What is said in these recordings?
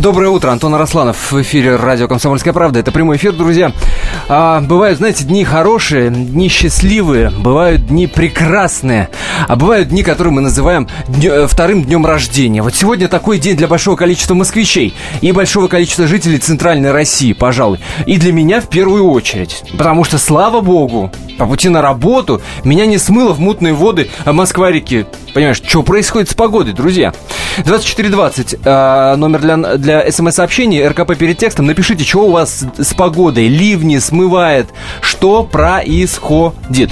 Доброе утро, Антон Арасланов в эфире радио «Комсомольская правда». Это прямой эфир, друзья. А, бывают, знаете, дни хорошие, дни счастливые, бывают дни прекрасные, а бывают дни, которые мы называем днё, э, вторым днем рождения. Вот сегодня такой день для большого количества москвичей и большого количества жителей Центральной России, пожалуй. И для меня в первую очередь. Потому что, слава богу, по пути на работу меня не смыло в мутные воды Москва-реки. Понимаешь, что происходит с погодой, друзья? 2420, э, номер для, для смс-сообщений, РКП перед текстом. Напишите, что у вас с погодой, ливни, смывает, что происходит.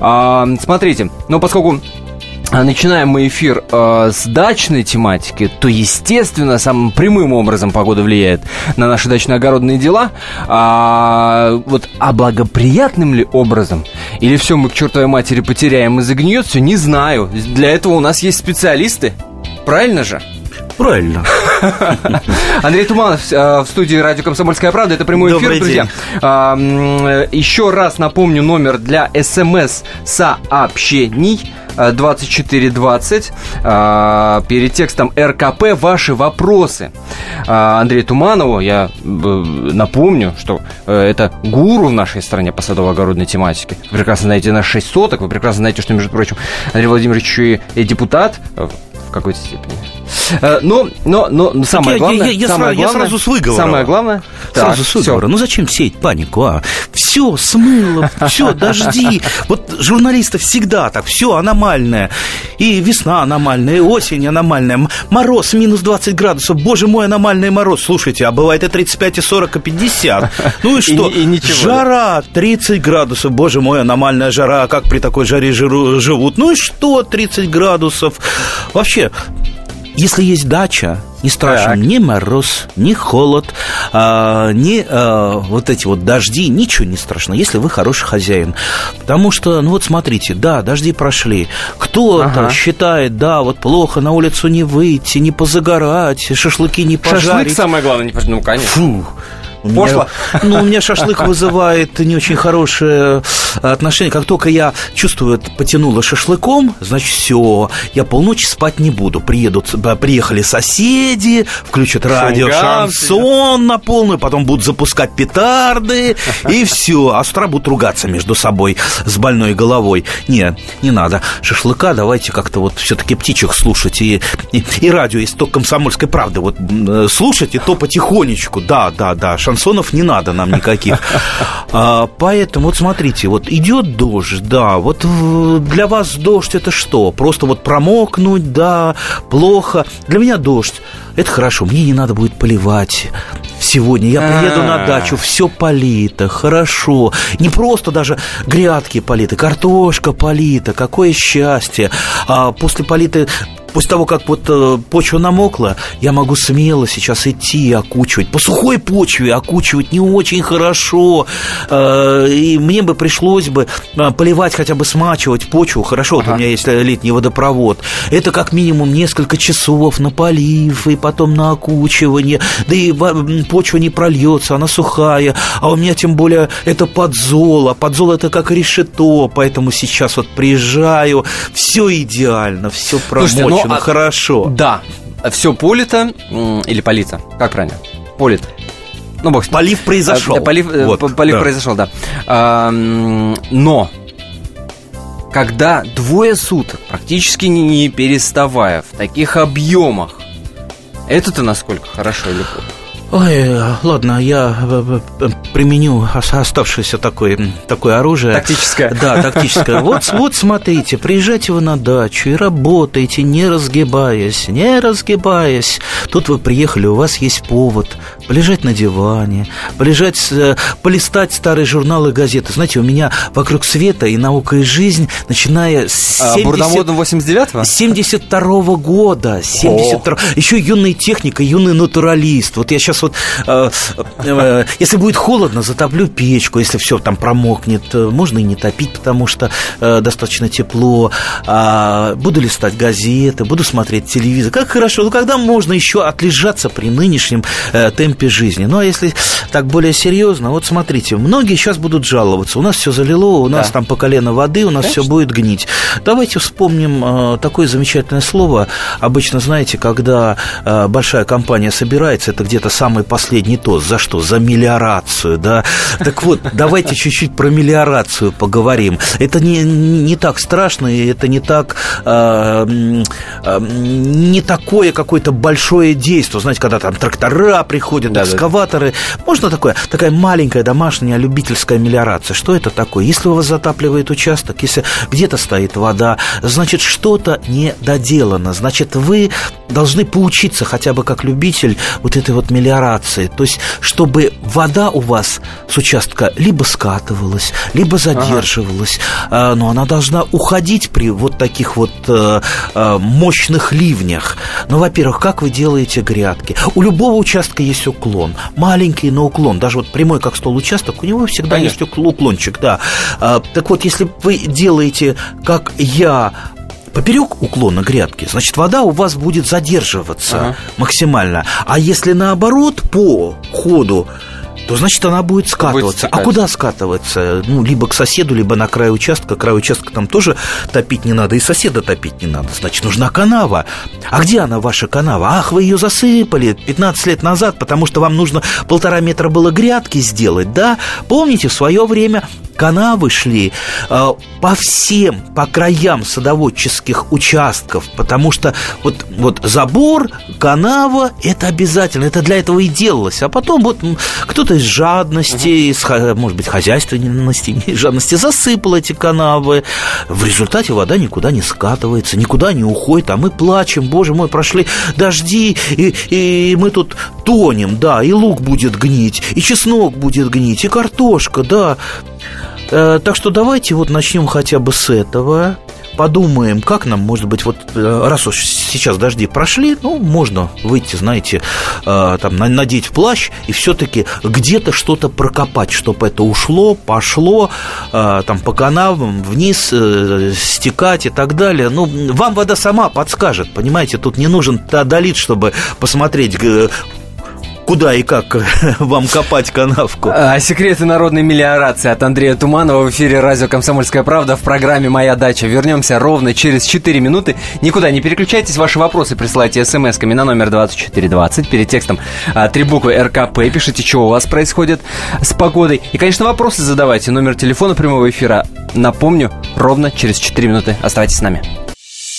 А, смотрите, ну, поскольку Начинаем мы эфир э, с дачной тематики, то, естественно, самым прямым образом погода влияет на наши дачно-огородные дела. А, вот, а благоприятным ли образом? Или все мы к чертовой матери потеряем и загниет все? Не знаю. Для этого у нас есть специалисты. Правильно же? Правильно. Андрей Туманов э, в студии радио «Комсомольская правда». Это прямой эфир, Добрый друзья. А, м, Еще раз напомню номер для СМС-сообщений. э, 2420 А, перед текстом РКП ваши вопросы А, Андрею Туманову я э, напомню, что э, это гуру в нашей стране по садово-огородной тематике. Вы прекрасно знаете наш 6 соток, вы прекрасно знаете, что, между прочим, Андрей Владимирович еще и- депутат э, в какой-то степени. Э, Но, но, но но самое я- главное... я- я самое сразу- я главное- сразу с выговора. Самое главное... Сразу Так, с выговора. Ну зачем сеять панику, а? Все смыло, все, дожди. Вот журналисты всегда так, все аномальное. И весна аномальная, и осень аномальная. Мороз минус 20 градусов. Боже мой, аномальный мороз. Слушайте, а бывает и 35, и 40, и 50. Ну и что? и ничего, Жара 30 градусов. Боже мой, аномальная жара. А Как при такой жаре живут? Ну и что 30 градусов? Вообще, если есть дача, не страшен Так. ни мороз, ни холод, а, ни а, вот эти вот дожди, ничего не страшно, если вы хороший хозяин. Потому что, ну вот смотрите, да, дожди прошли. Кто-то Ага. считает, да, вот плохо на улицу не выйти, не позагорать, шашлыки не Шашлык пожарить. самое главное, не пож- ну, конечно. Фу. У меня- Пошло. ну, у меня шашлык вызывает не очень хорошее отношение. Как только я чувствую, потянуло шашлыком, значит, все, я полночи спать не буду. Приедут, э, приехали соседи, включат радио шансон на полную, потом будут запускать петарды, и все. А с утра будут ругаться между собой с больной головой. Нет, не надо. Шашлыка давайте как-то вот все-таки птичек слушать. И, и, и радио, есть то комсомольской правды. Вот э, слушать, и то потихонечку. Да, да, да. Шансонов не надо нам никаких. А, поэтому вот смотрите, вот идет дождь, да. Вот для вас дождь это что? Просто вот промокнуть, да, плохо. Для меня дождь это хорошо. Мне не надо будет поливать. Сегодня я приеду на А. дачу, все полито, хорошо. Не просто даже грядки политы, картошка полита, какое счастье. А после политы После того, как вот э, почва намокла, я могу смело сейчас идти и окучивать. По сухой почве окучивать не очень хорошо. Э, и мне бы пришлось бы э, поливать, хотя бы смачивать почву. Хорошо, вот у меня есть летний водопровод. Это как минимум несколько часов на полив и потом на окучивание. Да и почва не прольется, она сухая. А у меня тем более это подзол. А подзол это как решето. Поэтому сейчас вот приезжаю, все идеально, все Слушайте, ну, промочено, а- хорошо. Да, все полито или полито, как правильно? Полито. Ну, бог. Полив произошел. А, Полив, э, Вот, полив да. произошел, да. А, но когда двое суток, практически не переставая, в таких объемах, это-то насколько хорошо или плохо? Ой, ладно, я э, э, применю ос- оставшееся такое, такое оружие. Тактическое. Да, тактическое. Вот, вот смотрите, приезжайте вы на дачу и работаете, не разгибаясь, не разгибаясь. Тут вы приехали, у вас есть повод полежать на диване, полежать, э, полистать старые журналы, газеты. Знаете, у меня вокруг света и наука и жизнь, начиная с А, 70 Бурдомодом 89-го? 72 года, 72 еще юная техника, юный натуралист. Вот я сейчас сейчас вот, э, э, если будет холодно, затоплю печку, если все там промокнет, можно и не топить, потому что достаточно тепло. А, буду листать газеты, буду смотреть телевизор. Как хорошо, ну когда можно еще отлежаться при нынешнем темпе жизни? Ну, а если так более серьезно, вот смотрите, многие сейчас будут жаловаться. У нас все залило, у нас да. там по колено воды, у нас Конечно. все будет гнить. Давайте вспомним такое замечательное слово. Обычно, знаете, когда большая компания собирается, это где-то самый последний тост. За что? За мелиорацию, да? Так вот, давайте чуть-чуть про мелиорацию поговорим. Это не, не так страшно, и это не так... Э, э, не такое какое-то большое действие. Знаете, когда там трактора приходят, да, экскаваторы. Да. Можно такое? Такая маленькая домашняя любительская мелиорация. Что это такое? Если у вас затапливает участок, если где-то стоит вода, значит, что-то не доделано. Значит, вы должны поучиться хотя бы как любитель вот этой вот мелиорации. То есть, чтобы вода у вас с участка либо скатывалась, либо задерживалась, ага. но она должна уходить при вот таких вот э, э, мощных ливнях. Ну, во-первых, как вы делаете грядки? У любого участка есть уклон. Маленький, но уклон. Даже вот прямой, как стол участок, у него всегда Конечно. есть уклончик, да. А, так вот, если вы делаете, как я, поперек уклона грядки, значит, вода у вас будет задерживаться ага. максимально. А если наоборот, по ходу то значит она будет скатываться. Будет а куда скатываться? Ну, либо к соседу, либо на край участка. Край участка там тоже топить не надо, и соседа топить не надо. Значит, нужна канава. А где она, ваша канава? Ах, вы ее засыпали 15 лет назад, потому что вам нужно полтора метра было грядки сделать, да? Помните, в свое время канавы шли э, по всем, по краям садоводческих участков, потому что вот, вот забор, канава, это обязательно, это для этого и делалось. А потом вот кто-то из жадности, из, может быть, хозяйственности, жадности засыпал эти канавы. В результате вода никуда не скатывается, никуда не уходит, а мы плачем, боже мой, прошли дожди, и, и мы тут тонем, да, и лук будет гнить, и чеснок будет гнить, и картошка, да. Э, так что давайте вот начнем хотя бы с этого. Подумаем, как нам, может быть, вот э, раз уж сейчас дожди прошли, ну, можно выйти, знаете, э, там, надеть плащ и все-таки где-то что-то прокопать, чтобы это ушло, пошло, там, по канавам вниз стекать и так далее. Ну, вам вода сама подскажет, понимаете, тут не нужен теодолит, чтобы посмотреть, куда и как вам копать канавку. А, секреты народной мелиорации от Андрея Туманова в эфире радио «Комсомольская правда» в программе «Моя дача». Вернемся ровно через 4 минуты. Никуда не переключайтесь, ваши вопросы присылайте смс-ками на номер 2420. Перед текстом а, три буквы РКП. Пишите, что у вас происходит с погодой. И, конечно, вопросы задавайте. Номер телефона прямого эфира, напомню, ровно через 4 минуты. Оставайтесь с нами.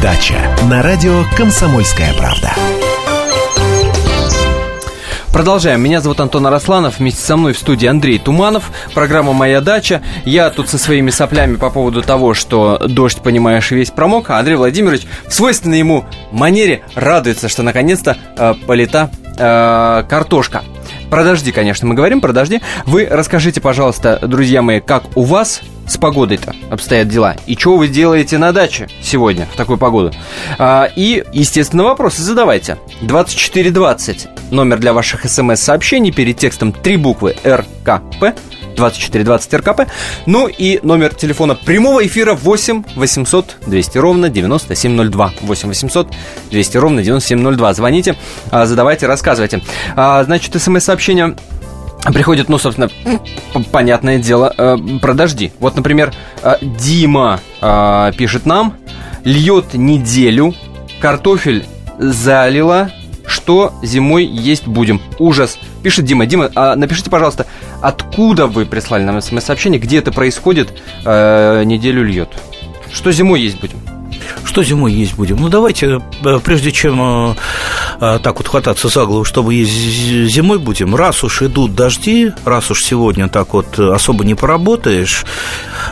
дача» на радио «Комсомольская правда». Продолжаем. Меня зовут Антон Арасланов. Вместе со мной в студии Андрей Туманов. Программа «Моя дача». Я тут со своими соплями по поводу того, что дождь, понимаешь, весь промок. А Андрей Владимирович в свойственной ему манере радуется, что наконец-то э, полита э, картошка. Про дожди, конечно, мы говорим про дожди. Вы расскажите, пожалуйста, друзья мои, как у вас с погодой-то обстоят дела? И что вы делаете на даче сегодня в такую погоду? А, и, естественно, вопросы задавайте. 2420 номер для ваших смс-сообщений перед текстом три буквы РКП 2420 РКП. Ну и номер телефона прямого эфира 8 800 200 ровно 9702. 8 800 200 ровно 9702. Звоните, а, задавайте, рассказывайте. А, значит, смс-сообщение приходит, ну, собственно, понятное дело, э, про дожди. Вот, например, э, Дима э, пишет нам, льет неделю, картофель залила, что зимой есть будем. Ужас. Пишет Дима. Дима, а напишите, пожалуйста, откуда вы прислали нам смс-сообщение, где это происходит, э, неделю льет. Что зимой есть будем? Что зимой есть будем? Ну, давайте, прежде чем так вот хвататься за голову, чтобы есть зимой будем. Раз уж идут дожди, раз уж сегодня так вот особо не поработаешь,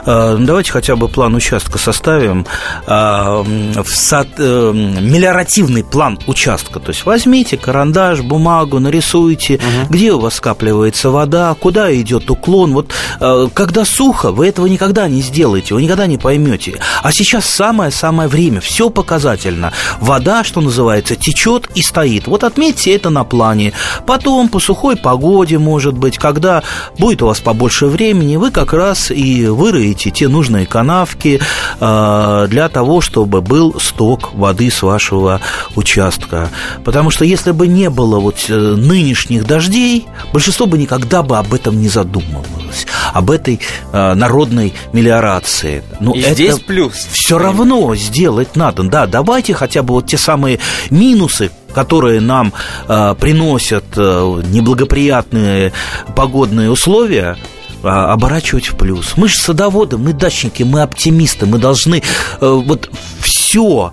а, давайте хотя бы план участка составим. А, э, мелиоративный план участка. То есть возьмите карандаш, бумагу, нарисуйте, угу. где у вас скапливается вода, куда идет уклон. Вот э, когда сухо, вы этого никогда не сделаете, вы никогда не поймете. А сейчас самое-самое время, все показательно. Вода, что называется, течет и стоит. Вот отметьте это на плане. Потом по сухой погоде, может быть, когда будет у вас побольше времени, вы как раз и выроете те нужные канавки э, для того, чтобы был сток воды с вашего участка. Потому что если бы не было вот э, нынешних дождей, большинство бы никогда бы об этом не задумывалось, об этой э, народной мелиорации. Но и это здесь плюс. Все равно сделать надо. Да, давайте хотя бы вот те самые минусы, которые нам э, приносят э, неблагоприятные погодные условия, э, оборачивать в плюс. Мы же садоводы, мы дачники, мы оптимисты, мы должны э, вот все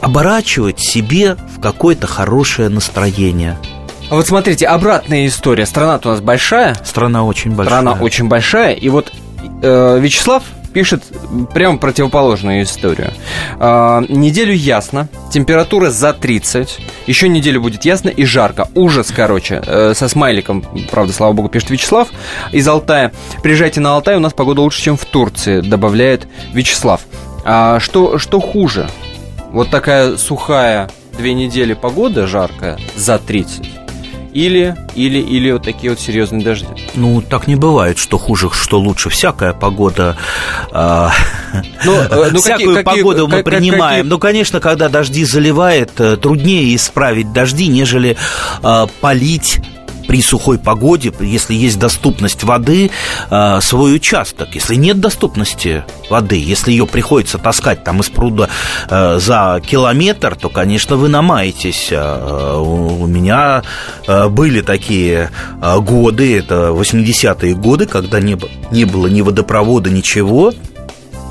оборачивать себе в какое-то хорошее настроение. А вот смотрите, обратная история. Страна-то у нас большая. Страна очень большая. Страна очень большая. И вот э, Вячеслав пишет прямо противоположную историю. Э, неделю ясно, температура за 30, еще неделю будет ясно и жарко. Ужас, короче, э, со смайликом, правда, слава богу, пишет Вячеслав из Алтая. Приезжайте на Алтай, у нас погода лучше, чем в Турции, добавляет Вячеслав. А что, что хуже? Вот такая сухая две недели погода жаркая за 30 или, или, или вот такие вот серьезные дожди? Ну, так не бывает, что хуже, что лучше. Всякая погода... Э, ну, э, ну, всякую какие, погоду какие, мы принимаем. Какие... Ну, конечно, когда дожди заливает, э, труднее исправить дожди, нежели э, полить при сухой погоде, если есть доступность воды, э, свой участок. Если нет доступности воды, если ее приходится таскать там из пруда э, за километр, то, конечно, вы намаетесь. Э, у меня были такие годы, это 80-е годы, когда не, не было ни водопровода, ничего,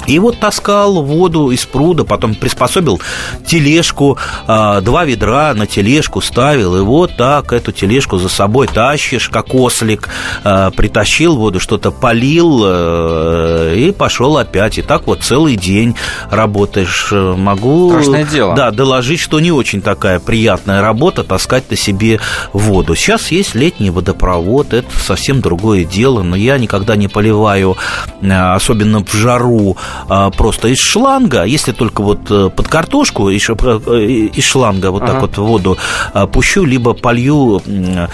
и вот таскал воду из пруда, потом приспособил тележку, а, два ведра на тележку ставил, и вот так эту тележку за собой тащишь, как ослик, а, притащил воду, что-то полил а, и пошел опять. И так вот целый день работаешь. Могу Страшное дело. Да, доложить, что не очень такая приятная работа таскать на себе воду. Сейчас есть летний водопровод, это совсем другое дело, но я никогда не поливаю, особенно в жару, просто из шланга, если только вот э, под картошку из, э, из шланга вот ага. так вот воду а, пущу, либо полью э,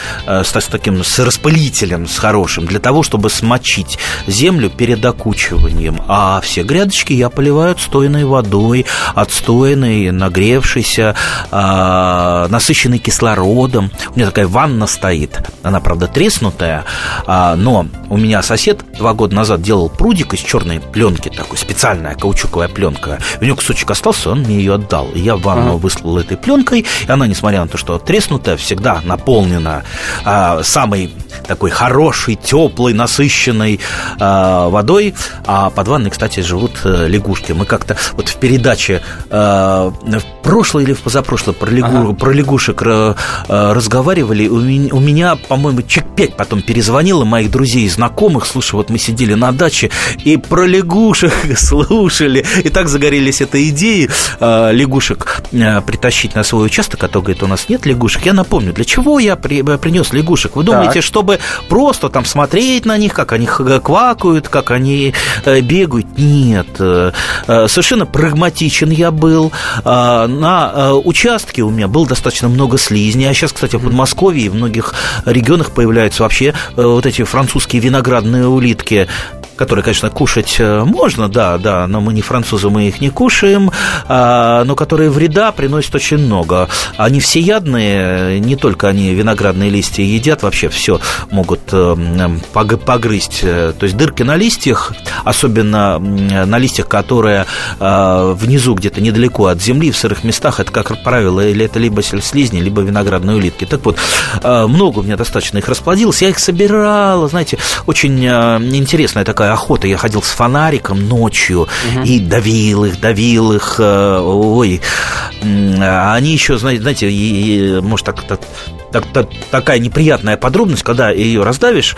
с, с таким с распылителем, с хорошим, для того, чтобы смочить землю перед окучиванием. А все грядочки я поливаю отстойной водой, отстойной, нагревшейся, а, насыщенной кислородом. У меня такая ванна стоит, она, правда, треснутая, но у меня сосед два года назад делал прудик из черной пленки такой специальная каучуковая пленка. У него кусочек остался, он мне ее отдал. И я ванну ага. выслал этой пленкой, и она, несмотря на то, что треснутая, всегда наполнена а, самой такой хорошей, теплой, насыщенной а, водой. А под ванной, кстати, живут а, лягушки. Мы как-то вот в передаче а, в прошлой или в позапрошлой про, лягу, ага. про лягушек а, разговаривали. У меня, у меня по-моему, чек пять потом перезвонило моих друзей и знакомых. Слушай, вот мы сидели на даче и про лягушек слушали. И так загорелись этой идеей э, лягушек э, притащить на свой участок, а то, говорит, у нас нет лягушек. Я напомню, для чего я при, э, принес лягушек? Вы думаете, так. чтобы просто там смотреть на них, как они квакают, как они бегают? Нет. Совершенно прагматичен я был. На участке у меня было достаточно много слизней. А сейчас, кстати, в Подмосковье и в многих регионах появляются вообще вот эти французские виноградные улитки которые, конечно, кушать э, можно, да, да, но мы не французы, мы их не кушаем, а, но которые вреда приносят очень много. Они всеядные, не только они виноградные листья едят, вообще все могут э, погрызть. То есть дырки на листьях, особенно на листьях, которые э, внизу где-то недалеко от земли, в сырых местах, это, как правило, или это либо слизни, либо виноградные улитки. Так вот, много у меня достаточно их расплодилось, я их собирал, знаете, очень интересная такая охота. Я ходил с фонариком ночью угу. и давил их, давил их. Э, ой, они еще, знаете, может, так, так, так, так, такая неприятная подробность, когда ее раздавишь,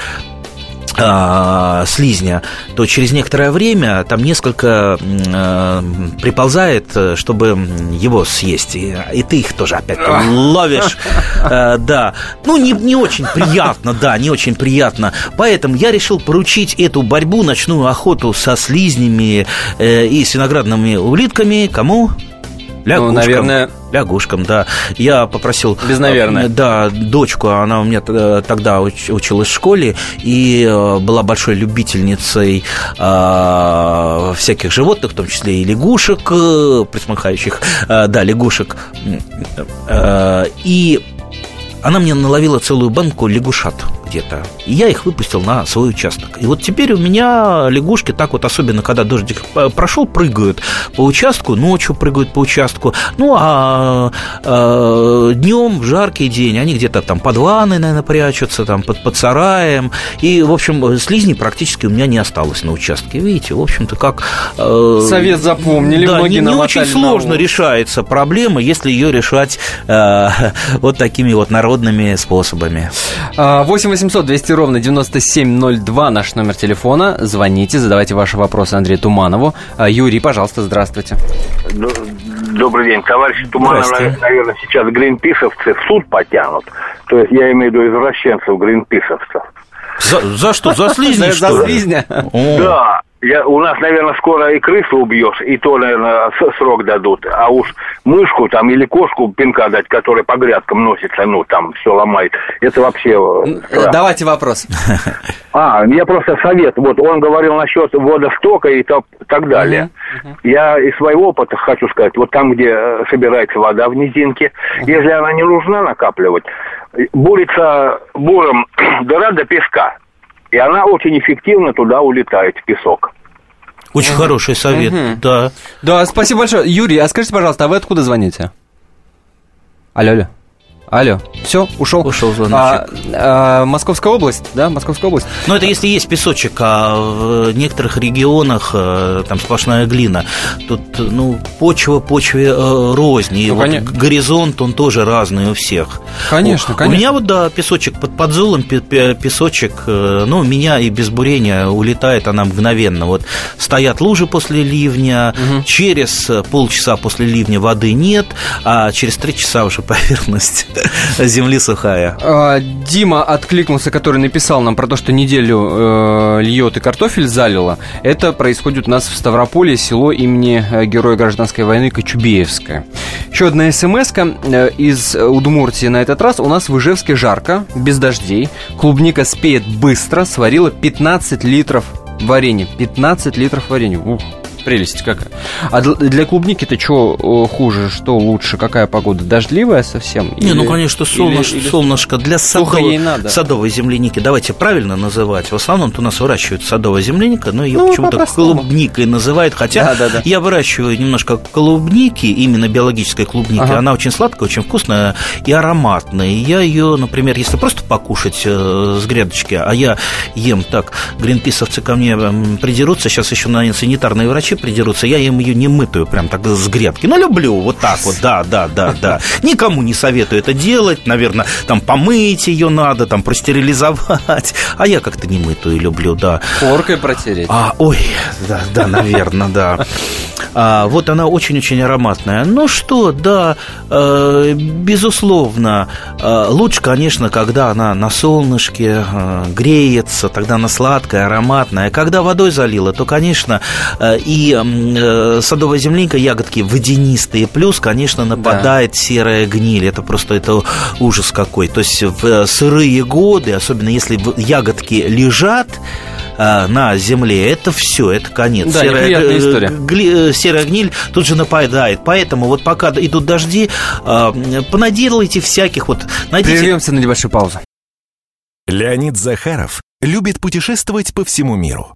а, слизня, то через некоторое время там несколько э, приползает, чтобы его съесть. И, и ты их тоже опять ловишь. Э, да. Ну, не, не очень приятно, да, не очень приятно. Поэтому я решил поручить эту борьбу, ночную охоту со слизнями э, и с виноградными улитками кому? Лягушкам. Ну, наверное... Лягушкам, да. Я попросил... Без наверное. Да, дочку, она у меня тогда училась в школе и э, была большой любительницей э, всяких животных, в том числе и лягушек, э, присмыкающих, да, лягушек. И она мне наловила целую банку лягушат где-то. И я их выпустил на свой участок. И вот теперь у меня лягушки так вот, особенно когда дождик прошел, прыгают по участку, ночью прыгают по участку. Ну, а, а днем, в жаркий день, они где-то там под ванной, наверное, прячутся, там под, под сараем. И, в общем, слизни практически у меня не осталось на участке. Видите, в общем-то, как... Э, Совет запомнили, да, не, не очень сложно решается проблема, если ее решать э, вот такими вот народными способами. 8 800 200 ровно 9702 наш номер телефона. Звоните, задавайте ваши вопросы Андрею Туманову. А, Юрий, пожалуйста, здравствуйте. Добрый день. Товарищ Туманов, наверное, сейчас гринписовцы в суд потянут. То есть я имею в виду извращенцев гринписовцев. За, за что? За слизни, что За слизня? Да. Я, у нас, наверное, скоро и крысу убьешь, и то, наверное, срок дадут. А уж мышку там или кошку пинка дать, которая по грядкам носится, ну, там все ломает. Это вообще... Э, страшно. Давайте вопрос. А, я просто совет. Вот он говорил насчет водостока и то, так далее. Uh-huh. Я из своего опыта хочу сказать, вот там, где э, собирается вода в низинке, uh-huh. если она не нужна накапливать, бурится буром дыра до песка и она очень эффективно туда улетает, в песок. Очень угу. хороший совет, угу. да. Да, спасибо большое. Юрий, а скажите, пожалуйста, а вы откуда звоните? Алло, алло. Алло, все, ушел. Ушел звоночек. А, а, Московская область, да, Московская область. Ну, это если есть песочек, а в некоторых регионах э, там сплошная глина. Тут, ну, почва почве э, рознь. И ну, вот горизонт, он тоже разный у всех. Конечно, у, конечно. У меня вот, да, песочек под подзулом, песочек, э, ну, у меня и без бурения улетает она мгновенно. Вот стоят лужи после ливня, угу. через полчаса после ливня воды нет, а через три часа уже поверхность земли сухая. А, Дима откликнулся, который написал нам про то, что неделю э, льет и картофель залило. Это происходит у нас в Ставрополе, село имени э, Героя Гражданской войны Кочубеевское. Еще одна смс э, из Удмуртии на этот раз. У нас в Ижевске жарко, без дождей. Клубника спеет быстро, сварила 15 литров варенья. 15 литров варенья. Ух, Прелесть какая. А для клубники-то что хуже, что лучше? Какая погода? Дождливая совсем? Не, ну, или, ну, конечно, солнышко, или, солнышко для садов, ей надо. садовой земляники. Давайте правильно называть. В основном у нас выращивают садовая земляника, но ее ну, почему-то клубникой называют. Хотя да, да, да. я выращиваю немножко клубники, именно биологической клубники. Ага. Она очень сладкая, очень вкусная и ароматная. Я ее, например, если просто покушать э, с грядочки, а я ем так, гринписовцы ко мне придерутся, сейчас еще на санитарные врачи вообще придерутся, я им ее не мытую прям так с грядки. Но люблю вот так вот, да, да, да, да. Никому не советую это делать, наверное, там помыть ее надо, там простерилизовать. А я как-то не мытую люблю, да. Поркой протереть. А, ой, да, да, наверное, да. А, вот она очень-очень ароматная. Ну что, да, э, безусловно, э, лучше, конечно, когда она на солнышке э, греется, тогда она сладкая, ароматная. Когда водой залила, то, конечно, э, и э, садовая земляника, ягодки водянистые, плюс, конечно, нападает да. серая гниль. Это просто это ужас какой. То есть в э, сырые годы, особенно если ягодки лежат, э, на земле, это все, это конец. Да, серая, история. Гли, серая гниль тут же нападает. Поэтому вот пока идут дожди, понаделайте всяких вот... Найдите... Прервемся на небольшую паузу. Леонид Захаров любит путешествовать по всему миру.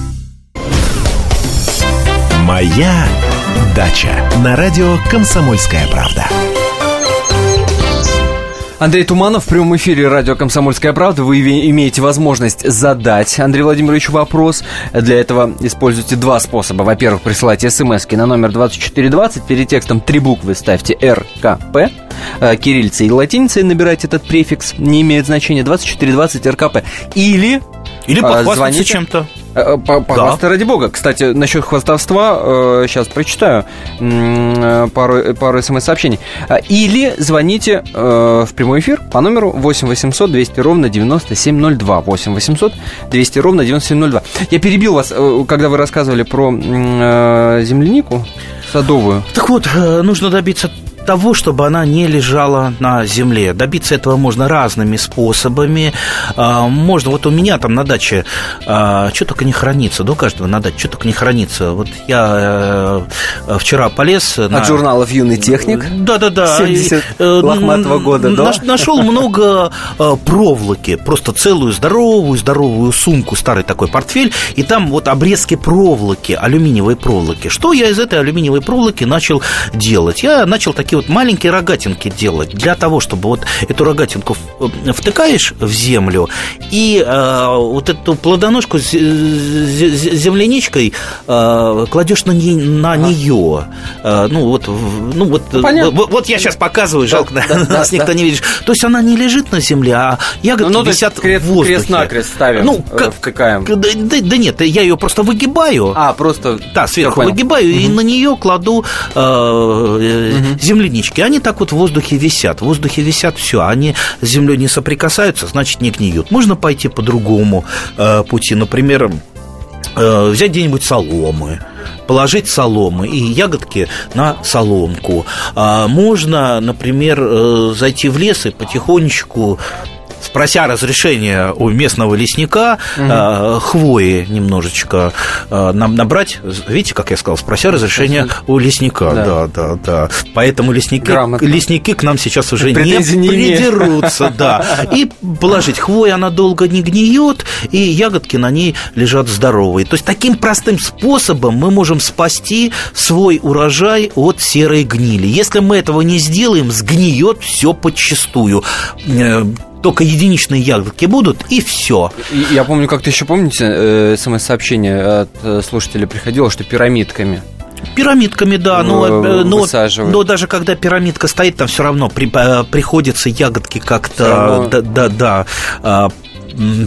«Моя дача» на радио «Комсомольская правда». Андрей Туманов в прямом эфире радио «Комсомольская правда». Вы имеете возможность задать Андрею Владимировичу вопрос. Для этого используйте два способа. Во-первых, присылайте смс на номер 2420. Перед текстом три буквы ставьте РКП. Э, кириллицей и латиницей набирайте этот префикс. Не имеет значения. 2420 РКП. Или или а, похвастаться чем-то. Э, похвастаться да. ради бога. Кстати, насчет хвастовства, сейчас э, прочитаю пару, пару смс-сообщений. Или звоните в прямой эфир по номеру 8 800 200 ровно 9702. 8 800 200 ровно 9702. Я перебил вас, когда вы рассказывали про землянику садовую. Так вот, нужно добиться того, чтобы она не лежала на земле. Добиться этого можно разными способами. А, можно, вот у меня там на даче а, что только не хранится, да у каждого на даче что только не хранится. Вот я э, вчера полез... От на... журналов «Юный техник»? Да-да-да. 70 э, лохматого года, да? Нашел много э, проволоки, просто целую здоровую, здоровую сумку, старый такой портфель, и там вот обрезки проволоки, алюминиевой проволоки. Что я из этой алюминиевой проволоки начал делать? Я начал такие вот маленькие рогатинки делать для того, чтобы вот эту рогатинку э, втыкаешь в землю и э, вот эту плодоножку с земляничкой э, кладешь на, не, на ага. нее. Э, ну вот, ну вот, ну, вот, вот я сейчас показываю, жалко, да, да, нас да, никто да. не видит. То есть она не лежит на земле, а ягодки ну, ну, висят крест, в воздухе. Крест-накрест ставим, ну, э, как, втыкаем. Да, да, да нет, я ее просто выгибаю. А, просто... Да, сверху выгибаю угу. и на нее кладу э, угу. Землянички. Они так вот в воздухе висят. В воздухе висят все, они с землей не соприкасаются, значит, не гниют. Можно пойти по другому э, пути. Например, э, взять где-нибудь соломы, положить соломы и ягодки на соломку. А можно, например, э, зайти в лес и потихонечку спрося разрешения у местного лесника, угу. хвои немножечко э, нам набрать. Видите, как я сказал, спрося разрешения у лесника. Да, да, да. да. Поэтому лесники, лесники к нам сейчас уже не, не придерутся. Да. И положить хвоя, она долго не гниет, и ягодки на ней лежат здоровые. То есть таким простым способом мы можем спасти свой урожай от серой гнили. Если мы этого не сделаем, сгниет все подчистую э, только единичные ягодки будут, и все. Я помню, как-то еще помните, э, смс-сообщение от э, слушателя приходило, что пирамидками. Пирамидками, да, но, э, но, но даже когда пирамидка стоит, там все равно при, приходится ягодки как-то, да, да, да, а,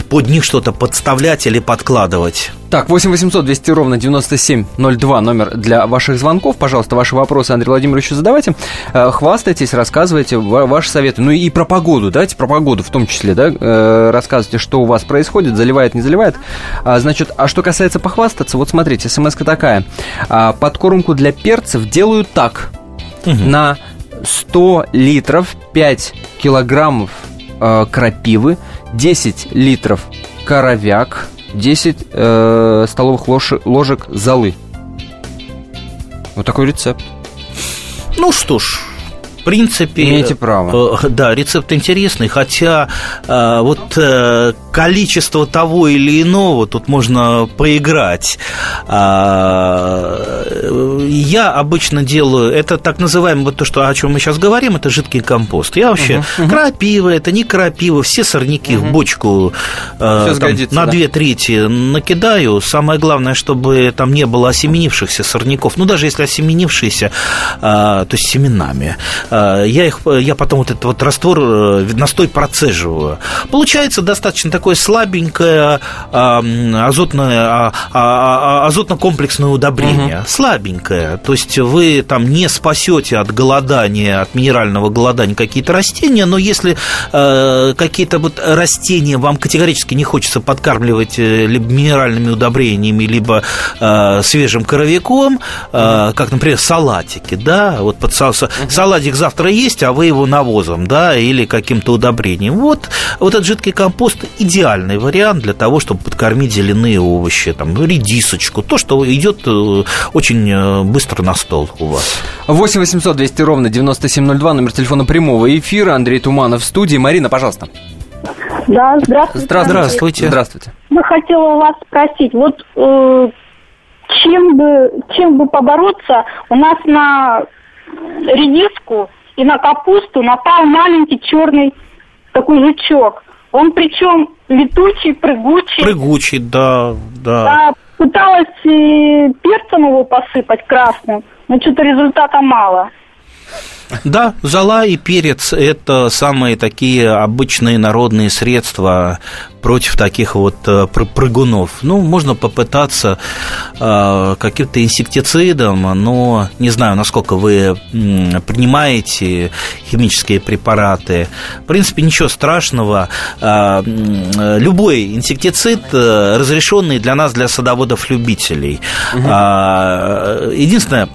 под них что-то подставлять или подкладывать. Так, 8 800 200 ровно 9702 номер для ваших звонков. Пожалуйста, ваши вопросы Андрею Владимировичу задавайте. Э, хвастайтесь, рассказывайте ваши советы. Ну и про погоду, давайте про погоду в том числе, да, э, рассказывайте, что у вас происходит, заливает, не заливает. А, значит, а что касается похвастаться, вот смотрите, смс такая. А, подкормку для перцев делаю так. Угу. На 100 литров 5 килограммов э, крапивы, 10 литров коровяк, 10 э, столовых лож, ложек золы. Вот такой рецепт. Ну что ж, принципе... Имеете право. Э, да, рецепт интересный, хотя э, вот э, количество того или иного тут можно поиграть. А, я обычно делаю, это так называемый, вот то, что, о чем мы сейчас говорим, это жидкий компост. Я вообще, угу, крапива, это не крапива, все сорняки угу. в бочку там, сгодится, на да. две трети накидаю. Самое главное, чтобы там не было осеменившихся сорняков. Ну, даже если осеменившиеся, то есть семенами. А, я, их, я потом вот этот вот раствор, э, настой процеживаю. Получается достаточно такое слабенькое азотное, а, азотно-комплексное удобрение. Угу. Слабенькое. То есть вы там не спасете от голодания, от минерального голодания какие-то растения, но если э, какие-то вот растения вам категорически не хочется подкармливать э, либо минеральными удобрениями, либо свежим коровиком, как, например, салатики, да, вот под салатик завтра есть, а вы его навозом, да, или каким-то удобрением. Вот, вот этот жидкий компост идеально идеальный вариант для того, чтобы подкормить зеленые овощи, там, редисочку, то, что идет э, очень э, быстро на стол у вас. 8 800 200 ровно 9702, номер телефона прямого эфира. Андрей Туманов в студии. Марина, пожалуйста. Да, здравствуйте. Здравствуйте. Здравствуйте. Мы хотела вас спросить, вот э, чем бы чем бы побороться, у нас на редиску и на капусту напал маленький черный такой жучок. Он причем летучий, прыгучий. Прыгучий, да, да. Да, пыталась перцем его посыпать красным, но что-то результата мало. Да, зола и перец – это самые такие обычные народные средства против таких вот э, прыгунов. Ну, можно попытаться э, каким-то инсектицидом, но не знаю, насколько вы принимаете химические препараты. В принципе, ничего страшного. Э, любой инсектицид разрешенный для нас, для садоводов-любителей. Угу. Единственное,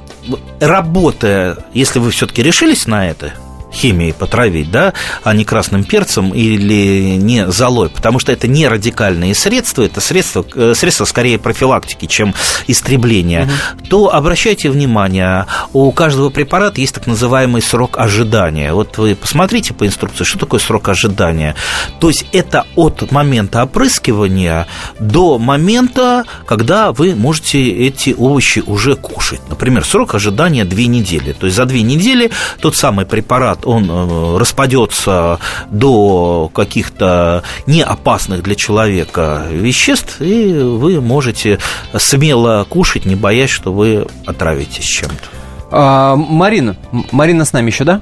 работая, если вы все-таки решились на это, химией потравить, да, а не красным перцем или не золой, потому что это не радикальные средства, это средства, э, средства скорее профилактики, чем истребления, угу. то обращайте внимание, у каждого препарата есть так называемый срок ожидания. Вот вы посмотрите по инструкции, что такое срок ожидания. То есть это от момента опрыскивания до момента, когда вы можете эти овощи уже кушать. Например, срок ожидания 2 недели. То есть за 2 недели тот самый препарат он э, распадется до каких-то неопасных для человека веществ, и вы можете смело кушать, не боясь, что вы отравитесь чем-то. А, Марина, Марина с нами еще, да?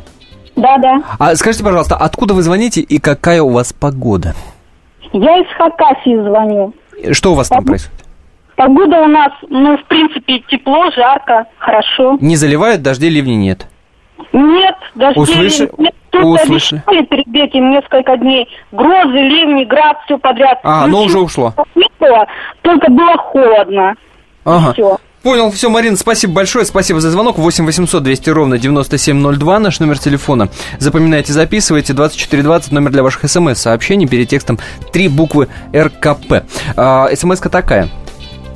Да, да. А скажите, пожалуйста, откуда вы звоните и какая у вас погода? Я из Хакасии звоню. Что у вас там происходит? Погода у нас, ну, в принципе, тепло, жарко, хорошо. Не заливает, дождей, ливней нет? Нет, дождей Услыши... нет. Услышали. перед этим несколько дней. Грозы, ливни, град, все подряд. А, ну уже ушло. Не было, только было холодно. Ага. Все. Понял, все, Марина, спасибо большое, спасибо за звонок. 8 800 200 ровно 9702, наш номер телефона. Запоминайте, записывайте, 2420, номер для ваших смс-сообщений, перед текстом три буквы РКП. А, смс-ка такая.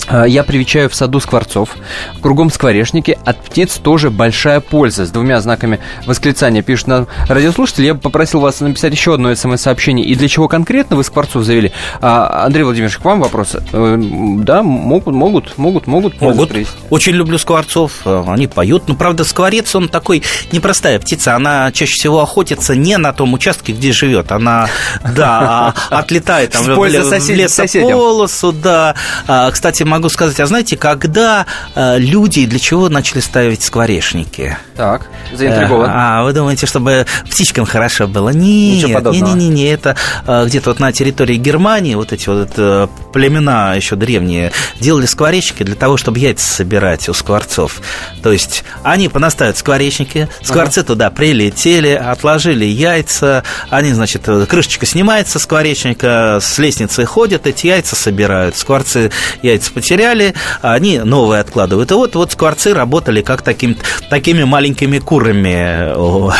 А, я привечаю в саду скворцов. Кругом скворечники. От птиц тоже большая польза. С двумя знаками восклицания пишут нам радиослушатели. Я бы попросил вас написать еще одно смс-сообщение. И для чего конкретно вы скворцов завели? А, Андрей Владимирович, к вам вопрос. Э, да, могут, могут, могут, могут. Могут. Очень люблю скворцов. Э, они поют. Но, правда, скворец, он такой непростая птица. Она чаще всего охотится не на том участке, где живет. Она, да, отлетает там в лесополосу, да. А, кстати, могу сказать, а знаете, когда э, люди для чего начали ставить скворечники? Так, заинтригован. Э, а, вы думаете, чтобы птичкам хорошо было? Нет, не, не, не, не, это э, где-то вот на территории Германии вот эти вот э, племена еще древние делали скворечники для того, чтобы яйца собирать у скворцов. То есть они понаставят скворечники, скворцы ага. туда прилетели, отложили яйца, они, значит, крышечка снимается скворечника, с лестницы ходят, эти яйца собирают, скворцы яйца потеряли, а они новые откладывают. И вот, вот скворцы работали как таким, такими маленькими курами у,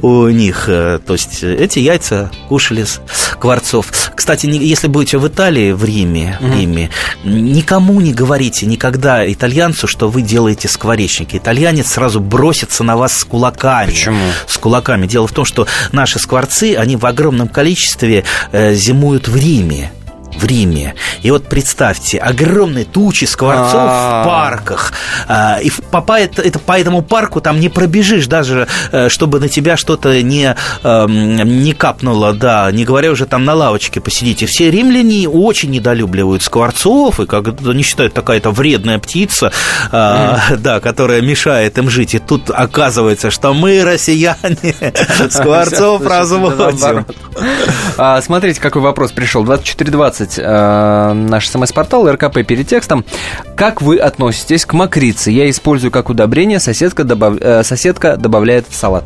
у них. То есть эти яйца кушали скворцов. Кстати, если будете в Италии, в Риме, в Риме никому не говорите никогда итальянцу, что вы делаете скворечники. Итальянец сразу бросится на вас с кулаками. Почему? С кулаками. Дело в том, что наши скворцы, они в огромном количестве э, зимуют в Риме в Риме. И вот представьте, огромные тучи скворцов в парках. А, и по, это, по этому парку там не пробежишь даже, э, чтобы на тебя что-то не, эм, не капнуло, да, не говоря уже там на лавочке посидите. Все римляне очень недолюбливают скворцов, и как они считают, такая-то вредная птица, mm. да, которая мешает им жить. И тут оказывается, что мы, россияне, скворцов разводим. А, смотрите, какой вопрос пришел. 2420 20 э, наш смс-портал РКП перед текстом. Как вы относитесь к мокрице? Я использую как удобрение, соседка, добав... э, соседка добавляет в салат.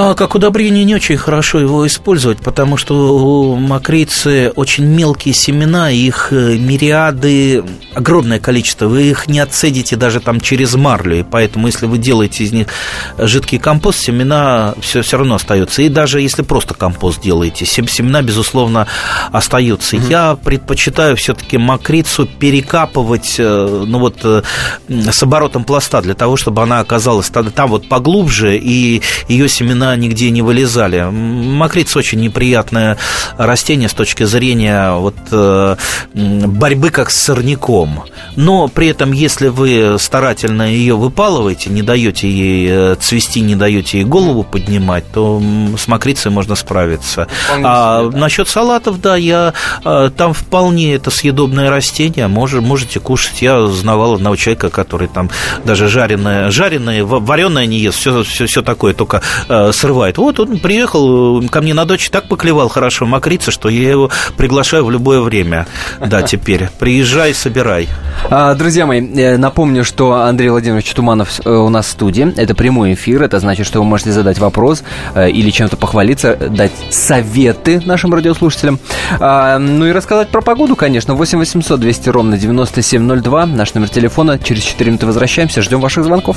А как удобрение не очень хорошо его использовать, потому что у мокрицы очень мелкие семена, их э, мириады, огромное количество. Вы их не отцедите даже там через марлю, и поэтому если вы делаете из них жидкий компост, семена все, все равно остаются. И даже если просто компост делаете, семена, безусловно, остаются. Mm-hmm. Я предпочитаю все-таки мокрицу перекапывать, э, ну вот, э, с оборотом пласта, для того, чтобы она оказалась там вот поглубже, и ее семена нигде не вылезали. Мокрица очень неприятное растение с точки зрения вот, э, борьбы как с сорняком. Но при этом, если вы старательно ее выпалываете, не даете ей э, цвести, не даете ей голову поднимать, то с мокрицей можно справиться. Вполне а себе, да. насчет салатов, да, я э, там вполне это съедобное растение, может, можете кушать. Я знавал одного человека, который там даже жареное, жареное, вареное не ест, все, все, все такое, только срывает. Вот он приехал ко мне на дочь, так поклевал хорошо мокрица, что я его приглашаю в любое время. Да, теперь. Приезжай, собирай. А, друзья мои, э, напомню, что Андрей Владимирович Туманов э, у нас в студии. Это прямой эфир. Это значит, что вы можете задать вопрос э, или чем-то похвалиться, дать советы нашим радиослушателям. А, ну и рассказать про погоду, конечно. 8 800 200 ровно 9702. Наш номер телефона. Через 4 минуты возвращаемся. Ждем ваших звонков.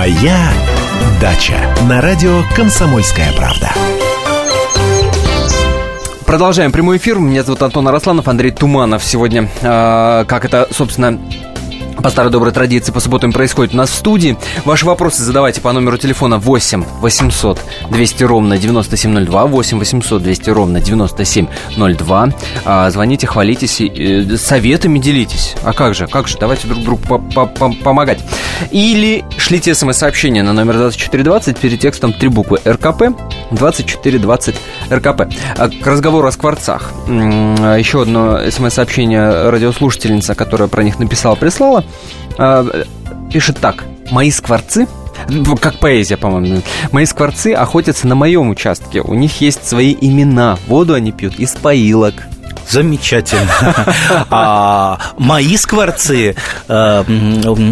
«Моя дача» на радио «Комсомольская правда». Продолжаем прямой эфир. Меня зовут Антон Арасланов, Андрей Туманов. Сегодня, э, как это, собственно, по старой доброй традиции по субботам происходит у нас в студии. Ваши вопросы задавайте по номеру телефона 8 800 200 ровно 9702, 8 800 200 ровно 9702. А, звоните, хвалитесь, э, советами делитесь. А как же, как же, давайте друг другу помогать. Или шлите смс-сообщение на номер 2420 перед текстом три буквы РКП 2420 РКП. А, к разговору о скворцах. Еще одно смс-сообщение радиослушательница, которая про них написала, прислала. А, пишет так. Мои скворцы как поэзия, по-моему. Мои скворцы охотятся на моем участке. У них есть свои имена. Воду они пьют из поилок. Замечательно. А мои скворцы э,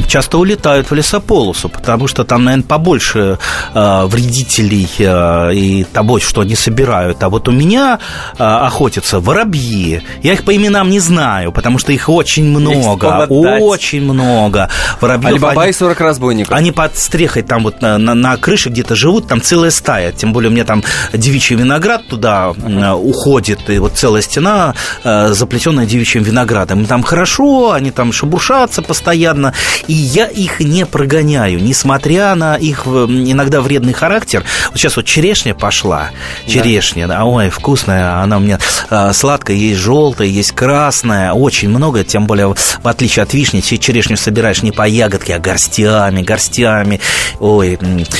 часто улетают в лесополосу, потому что там, наверное, побольше э, вредителей э, и того, что они собирают. А вот у меня охотятся воробьи. Я их по именам не знаю, потому что их очень много. Очень много. Воробьев, Алибаба и 40 разбойников. Они под стрехой там вот на, на, на крыше где-то живут, там целая стая. Тем более у меня там девичий виноград туда уходит, и вот целая стена заплетенная девичьим виноградом. Там хорошо, они там шебуршатся постоянно, и я их не прогоняю, несмотря на их иногда вредный характер. Вот сейчас вот черешня пошла, черешня, да. ой, вкусная, она у меня э, сладкая, есть желтая, есть красная, очень много, тем более в отличие от вишни, черешню собираешь не по ягодке, а горстями, горстями. Ой,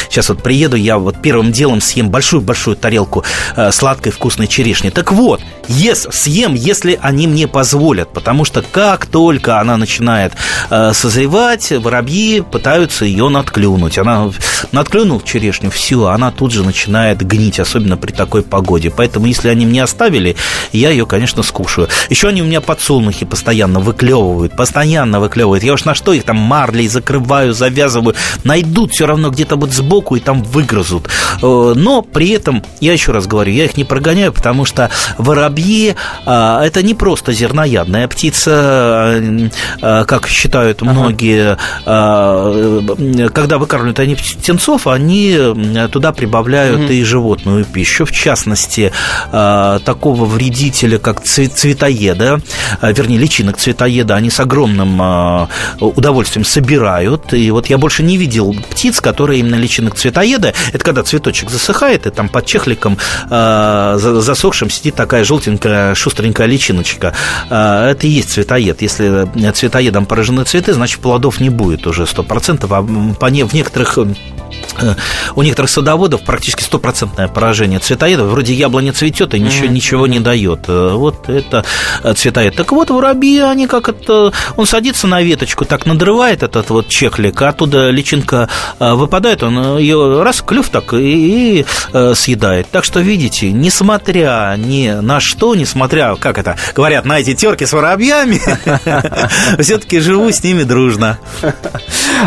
сейчас вот приеду, я вот первым делом съем большую-большую тарелку э, сладкой вкусной черешни. Так вот, ес, съем, если они мне позволят, потому что как только она начинает э, созревать, воробьи пытаются ее надклюнуть. Она надклюнул черешню, все, она тут же начинает гнить, особенно при такой погоде. Поэтому, если они мне оставили, я ее, конечно, скушаю. Еще они у меня подсолнухи постоянно выклевывают, постоянно выклевывают. Я уж на что их там марлей закрываю, завязываю, найдут все равно где-то вот сбоку и там выгрызут. Э, но при этом, я еще раз говорю, я их не прогоняю, потому что воробьи а, это не просто зерноядная птица, а, как считают многие. Ага. Когда выкармливают они птенцов, они туда прибавляют угу. и животную пищу. В частности, такого вредителя, как цветоеда, вернее, личинок цветоеда, они с огромным удовольствием собирают. И вот я больше не видел птиц, которые именно личинок цветоеда. Это когда цветочек засыхает, и там под чехликом засохшим сидит такая желтенькая, шустренькая маленькая личиночка. А, это и есть цветоед. Если цветоедом поражены цветы, значит, плодов не будет уже 100%. А в некоторых Э, у некоторых садоводов практически стопроцентное поражение цветоедов. Вроде яблоня цветет и ничего, ничего не дает. Э, вот это э, цветоед. Так вот, воробьи, они как это... Он садится на веточку, так надрывает этот вот чехлик, а оттуда личинка выпадает, он ее раз, клюв так и, и съедает. Так что, видите, несмотря ни на что, несмотря, как это, говорят, на эти терки с воробьями, все-таки живу с ними дружно.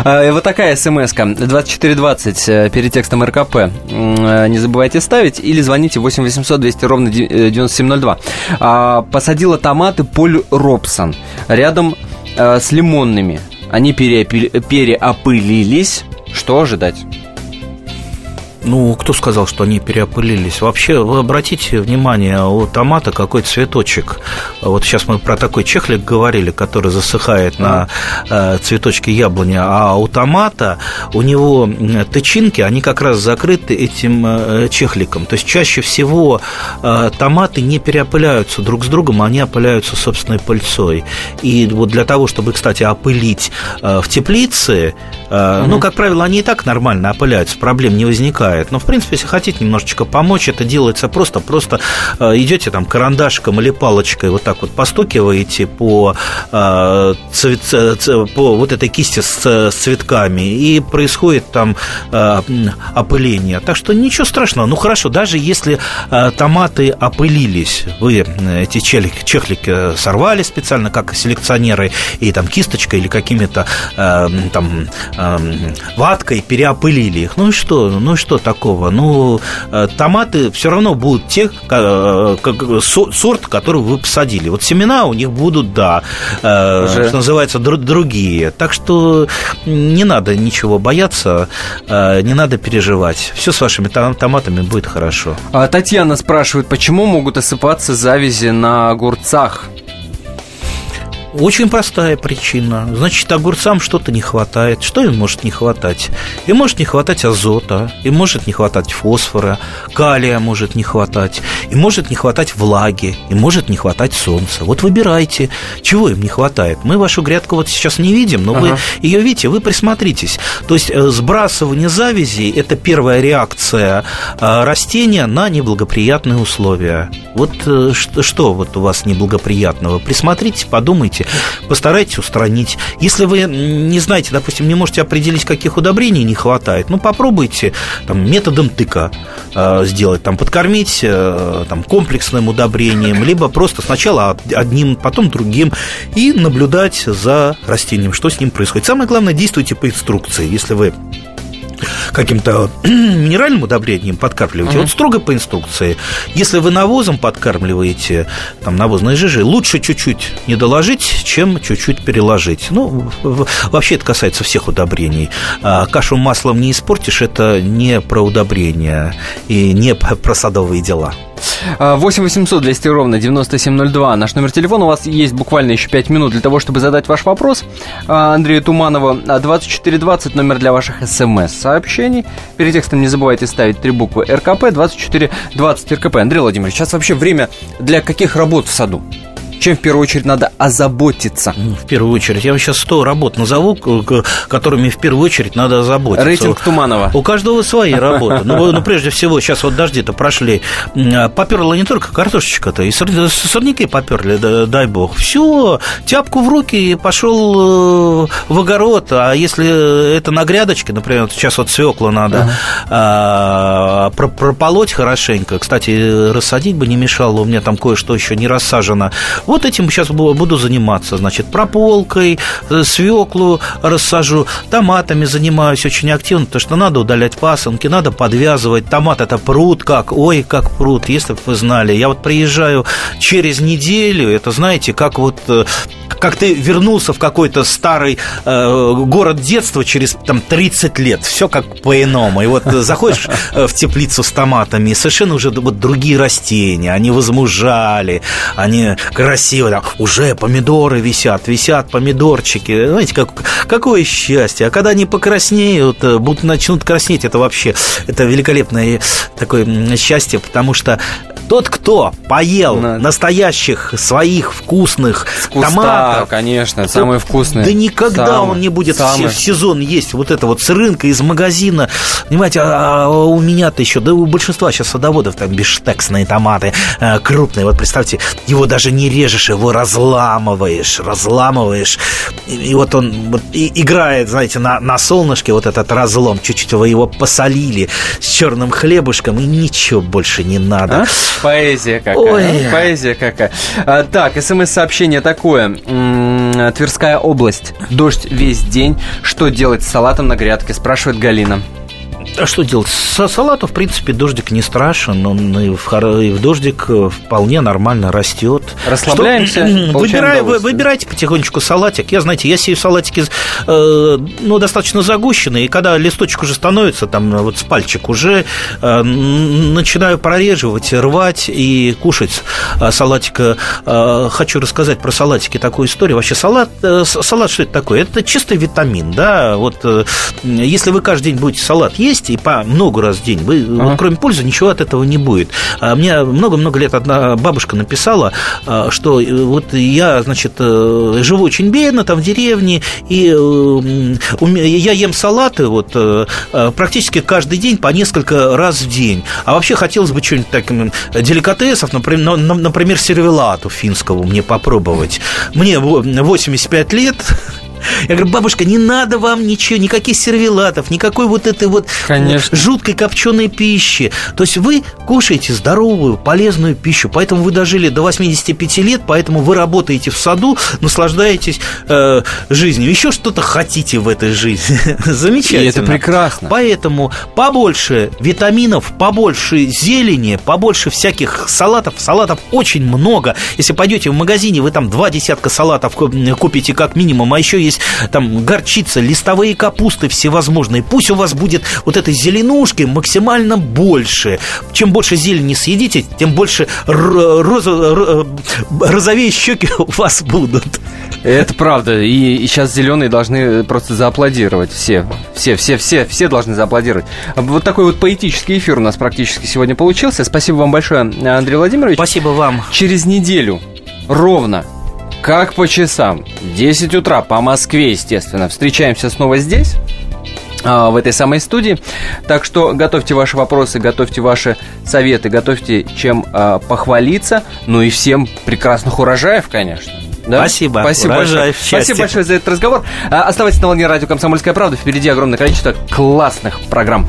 Вот такая смс-ка. 2420 писать э, перед текстом РКП. Э, не забывайте ставить или звоните 8 800 200 ровно 9702. Э, а, посадила томаты Поль Робсон рядом с лимонными. Они переопылились. Что ожидать? Ну, кто сказал, что они переопылились? Вообще, вы обратите внимание, у томата какой цветочек. Вот сейчас мы про такой чехлик говорили, который засыхает на э, цветочке яблони, а у томата у него тычинки, они как раз закрыты этим э, чехликом. То есть чаще всего э, томаты не переопыляются друг с другом, они опыляются собственной пыльцой. И вот для того, чтобы, кстати, опылить в теплице, угу. ну, как правило, они и так нормально опыляются, проблем не возникает бывает. Но, в принципе, если хотите немножечко помочь, это делается просто. Просто э, идете там карандашиком или палочкой вот так вот постукиваете по, э, цвет, по вот этой кисти с, цветками, и происходит там э, опыление. Так что ничего страшного. Ну, хорошо, даже если томаты опылились, вы эти чехлики, чехлики сорвали специально, как селекционеры, и там кисточкой или какими-то там ваткой переопылили их. Ну и что? Ну и что такого. Ну, э, томаты все равно будут те, э, как, сорт, который вы посадили. Вот семена у них будут, да, э, Уже... что называется, другие. Так что не надо ничего бояться, не надо переживать. Все с вашими томатами будет хорошо. А Татьяна спрашивает, почему могут осыпаться завязи на огурцах? Очень простая причина. Значит, огурцам что-то не хватает. Что им может не хватать? Им может не хватать азота, им может не хватать фосфора, калия может не хватать, им может не хватать влаги, им может не хватать солнца. Вот выбирайте, чего им не хватает. Мы вашу грядку вот сейчас не видим, но ага. вы ее видите, вы присмотритесь. То есть э, сбрасывание завязей – это первая реакция э, растения на неблагоприятные условия. Вот э, что вот у вас неблагоприятного? Присмотритесь, подумайте, можете, постарайтесь устранить. Если вы не знаете, допустим, не можете определить, каких удобрений не хватает, ну, попробуйте там, методом тыка э, сделать, там, подкормить э, там, комплексным удобрением, либо просто сначала одним, потом другим, и наблюдать за растением, что с ним происходит. Самое главное, действуйте по инструкции. Если вы каким-то минеральным удобрением подкармливаете, uh-huh. вот строго по инструкции. Если вы навозом подкармливаете, там, навозной жижей, лучше чуть-чуть не доложить, чем чуть-чуть переложить. Ну, вообще это касается всех удобрений. А кашу маслом не испортишь, это не про удобрения и не про садовые дела. 8 800 200 ровно 9702. Наш номер телефона. У вас есть буквально еще 5 минут для того, чтобы задать ваш вопрос а, Андрею Туманову. 2420 номер для ваших смс-сообщений. Перед текстом не забывайте ставить три буквы РКП. 2420 РКП. Андрей Владимирович, сейчас вообще время для каких работ в саду? Чем в первую очередь надо озаботиться? Ну, в первую очередь. Я вам сейчас 100 работ назову, которыми в первую очередь надо озаботиться. Рейтинг Туманова. У каждого свои работы. Ну, ну прежде всего, сейчас вот дожди-то прошли. Поперла не только картошечка-то, и сорняки поперли, дай бог. Все, тяпку в руки и пошел э, в огород. А если это на грядочке, например, сейчас вот свеклу надо ага. прополоть хорошенько. Кстати, рассадить бы не мешало, у меня там кое-что еще не рассажено. Вот этим сейчас буду заниматься. Значит, прополкой, э, свеклу рассажу, томатами занимаюсь очень активно, потому что надо удалять пасынки, надо подвязывать. Томат это пруд как, ой, как пруд, если бы вы знали. Я вот приезжаю через неделю, это знаете, как вот э, как ты вернулся в какой-то старый э, город детства через там 30 лет, все как по-иному. И вот заходишь э, в теплицу с томатами, и совершенно уже вот другие растения, они возмужали, они красивые красиво, там, уже помидоры висят, висят помидорчики. Знаете, как, какое счастье. А когда они покраснеют, э, будут начнут краснеть, это вообще, это великолепное такое счастье, потому что Тот, кто поел Надо. настоящих своих вкусных С куста, томатов, конечно, самые вкусные. Да никогда самые, он не будет самые. в сезон есть вот это вот с рынка, из магазина. Понимаете, а, а у меня-то еще, да у большинства сейчас садоводов там бештексные томаты э, крупные. Вот представьте, его даже не режешь, его разламываешь, разламываешь. И, и вот он вот, и, играет, знаете, на, на солнышке вот этот разлом. Чуть-чуть вы его посолили с черным хлебушком, и ничего больше не надо. А? Поэзия какая. Ой. Поэзия какая. А, так, смс-сообщение такое. Тверская область. Дождь весь день. Что делать с салатом на грядке? Спрашивает Галина. А что делать? Со салату, в принципе, дождик не страшен, он и в, и в дождик э, вполне нормально растет. Расслабляемся, что, выбирай, вы, Выбирайте потихонечку салатик. Я, знаете, я сею салатики, э, ну, достаточно загущенные, и когда листочек уже становится, там, вот с пальчик уже, э, начинаю прореживать, рвать и кушать э, салатик. Э, хочу рассказать про салатики такую историю. Вообще, салат, э, салат что это такое? Это чистый витамин, да, вот, э, если вы каждый день будете салат есть, есть и по много раз в день, вы, ага. вот, кроме пользы ничего от этого не будет. А мне много-много лет одна бабушка написала, а, что э, вот я, значит, э, живу очень бедно, там в деревне, и э, я ем салаты вот практически каждый день по несколько раз в день. А вообще хотелось бы что-нибудь так деликатесов, например, например, сервелату финского мне попробовать. Мне 85 лет, я говорю, бабушка, не надо вам ничего, никаких сервелатов, никакой вот этой вот Конечно. жуткой копченой пищи. То есть вы кушаете здоровую, полезную пищу, поэтому вы дожили до 85 лет, поэтому вы работаете в саду, наслаждаетесь э, жизнью. Еще что-то хотите в этой жизни. Замечательно. И это прекрасно. Поэтому побольше витаминов, побольше зелени, побольше всяких салатов. Салатов очень много. Если пойдете в магазине, вы там два десятка салатов купите как минимум, а еще есть есть там горчица, листовые капусты всевозможные. Пусть у вас будет вот этой зеленушки максимально больше. Чем больше зелени съедите, тем больше розо, розовее щеки у вас будут. Это правда. И, и сейчас зеленые должны просто зааплодировать. Все, все, все, все, все должны зааплодировать. Вот такой вот поэтический эфир у нас практически сегодня получился. Спасибо вам большое, Андрей Владимирович. Спасибо вам. Через неделю ровно как по часам. 10 утра по Москве, естественно. Встречаемся снова здесь а, в этой самой студии. Так что готовьте ваши вопросы, готовьте ваши советы, готовьте чем э, похвалиться. Ну и всем прекрасных урожаев, конечно. Да? Спасибо. Спасибо Урожай, большое. Спасибо большое за этот разговор. А, оставайтесь на волне радио «Комсомольская правда». Впереди огромное количество классных программ.